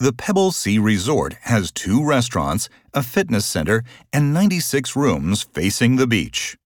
The Pebble Sea Resort has two restaurants, a fitness center, and 96 rooms facing the beach.